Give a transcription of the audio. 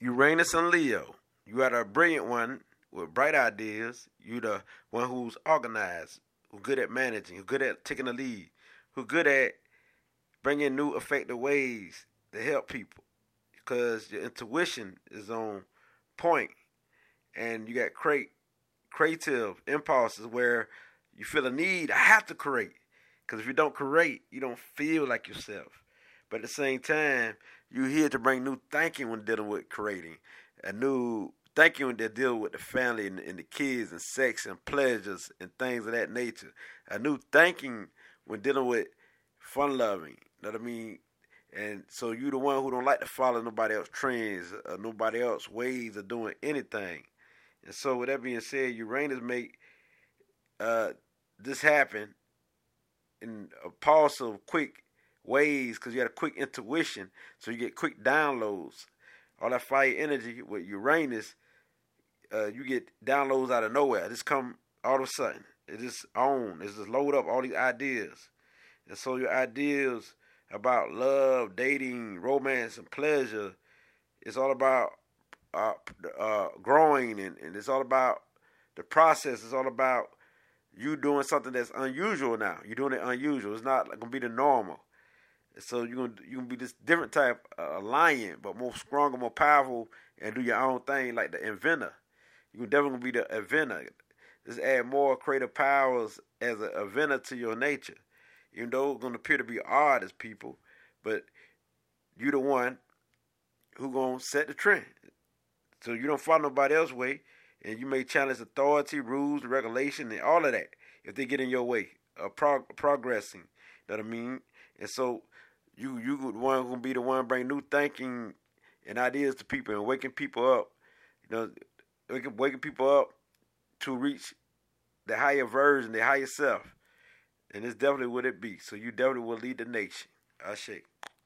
Uranus and Leo. You are the brilliant one with bright ideas. You the one who's organized, who's good at managing, who's good at taking the lead, who's good at bringing new effective ways to help people. Because your intuition is on point, and you got create creative impulses where you feel a need. I have to create. Because if you don't create, you don't feel like yourself. But at the same time, you're here to bring new thinking when dealing with creating. A new thinking when they deal with the family and, and the kids and sex and pleasures and things of that nature. A new thinking when dealing with fun loving. You know what I mean? And so you the one who don't like to follow nobody else trends or nobody else ways of doing anything. And so with that being said, Uranus make uh, this happen in a pulse of quick ways because you had a quick intuition, so you get quick downloads. All that fire energy with Uranus, uh, you get downloads out of nowhere. It just come all of a sudden. It just on. It just load up all these ideas, and so your ideas about love, dating, romance, and pleasure, it's all about uh, uh, growing, and, and it's all about the process. It's all about you doing something that's unusual now. You're doing it unusual. It's not gonna be the normal. So you're gonna you gonna be this different type uh, of lion, but more stronger, more powerful, and do your own thing like the inventor. You're definitely gonna be the inventor. Just add more creative powers as an inventor to your nature. Even though it's gonna appear to be odd as people, but you're the one who gonna set the trend. So you don't follow nobody else's way, and you may challenge authority, rules, regulation, and all of that if they get in your way of prog- progressing. You know what I mean? And so you you the one gonna be the one bring new thinking and ideas to people and waking people up. You know, waking waking people up to reach the higher version, the higher self. And it's definitely what it be. So you definitely will lead the nation. I shake.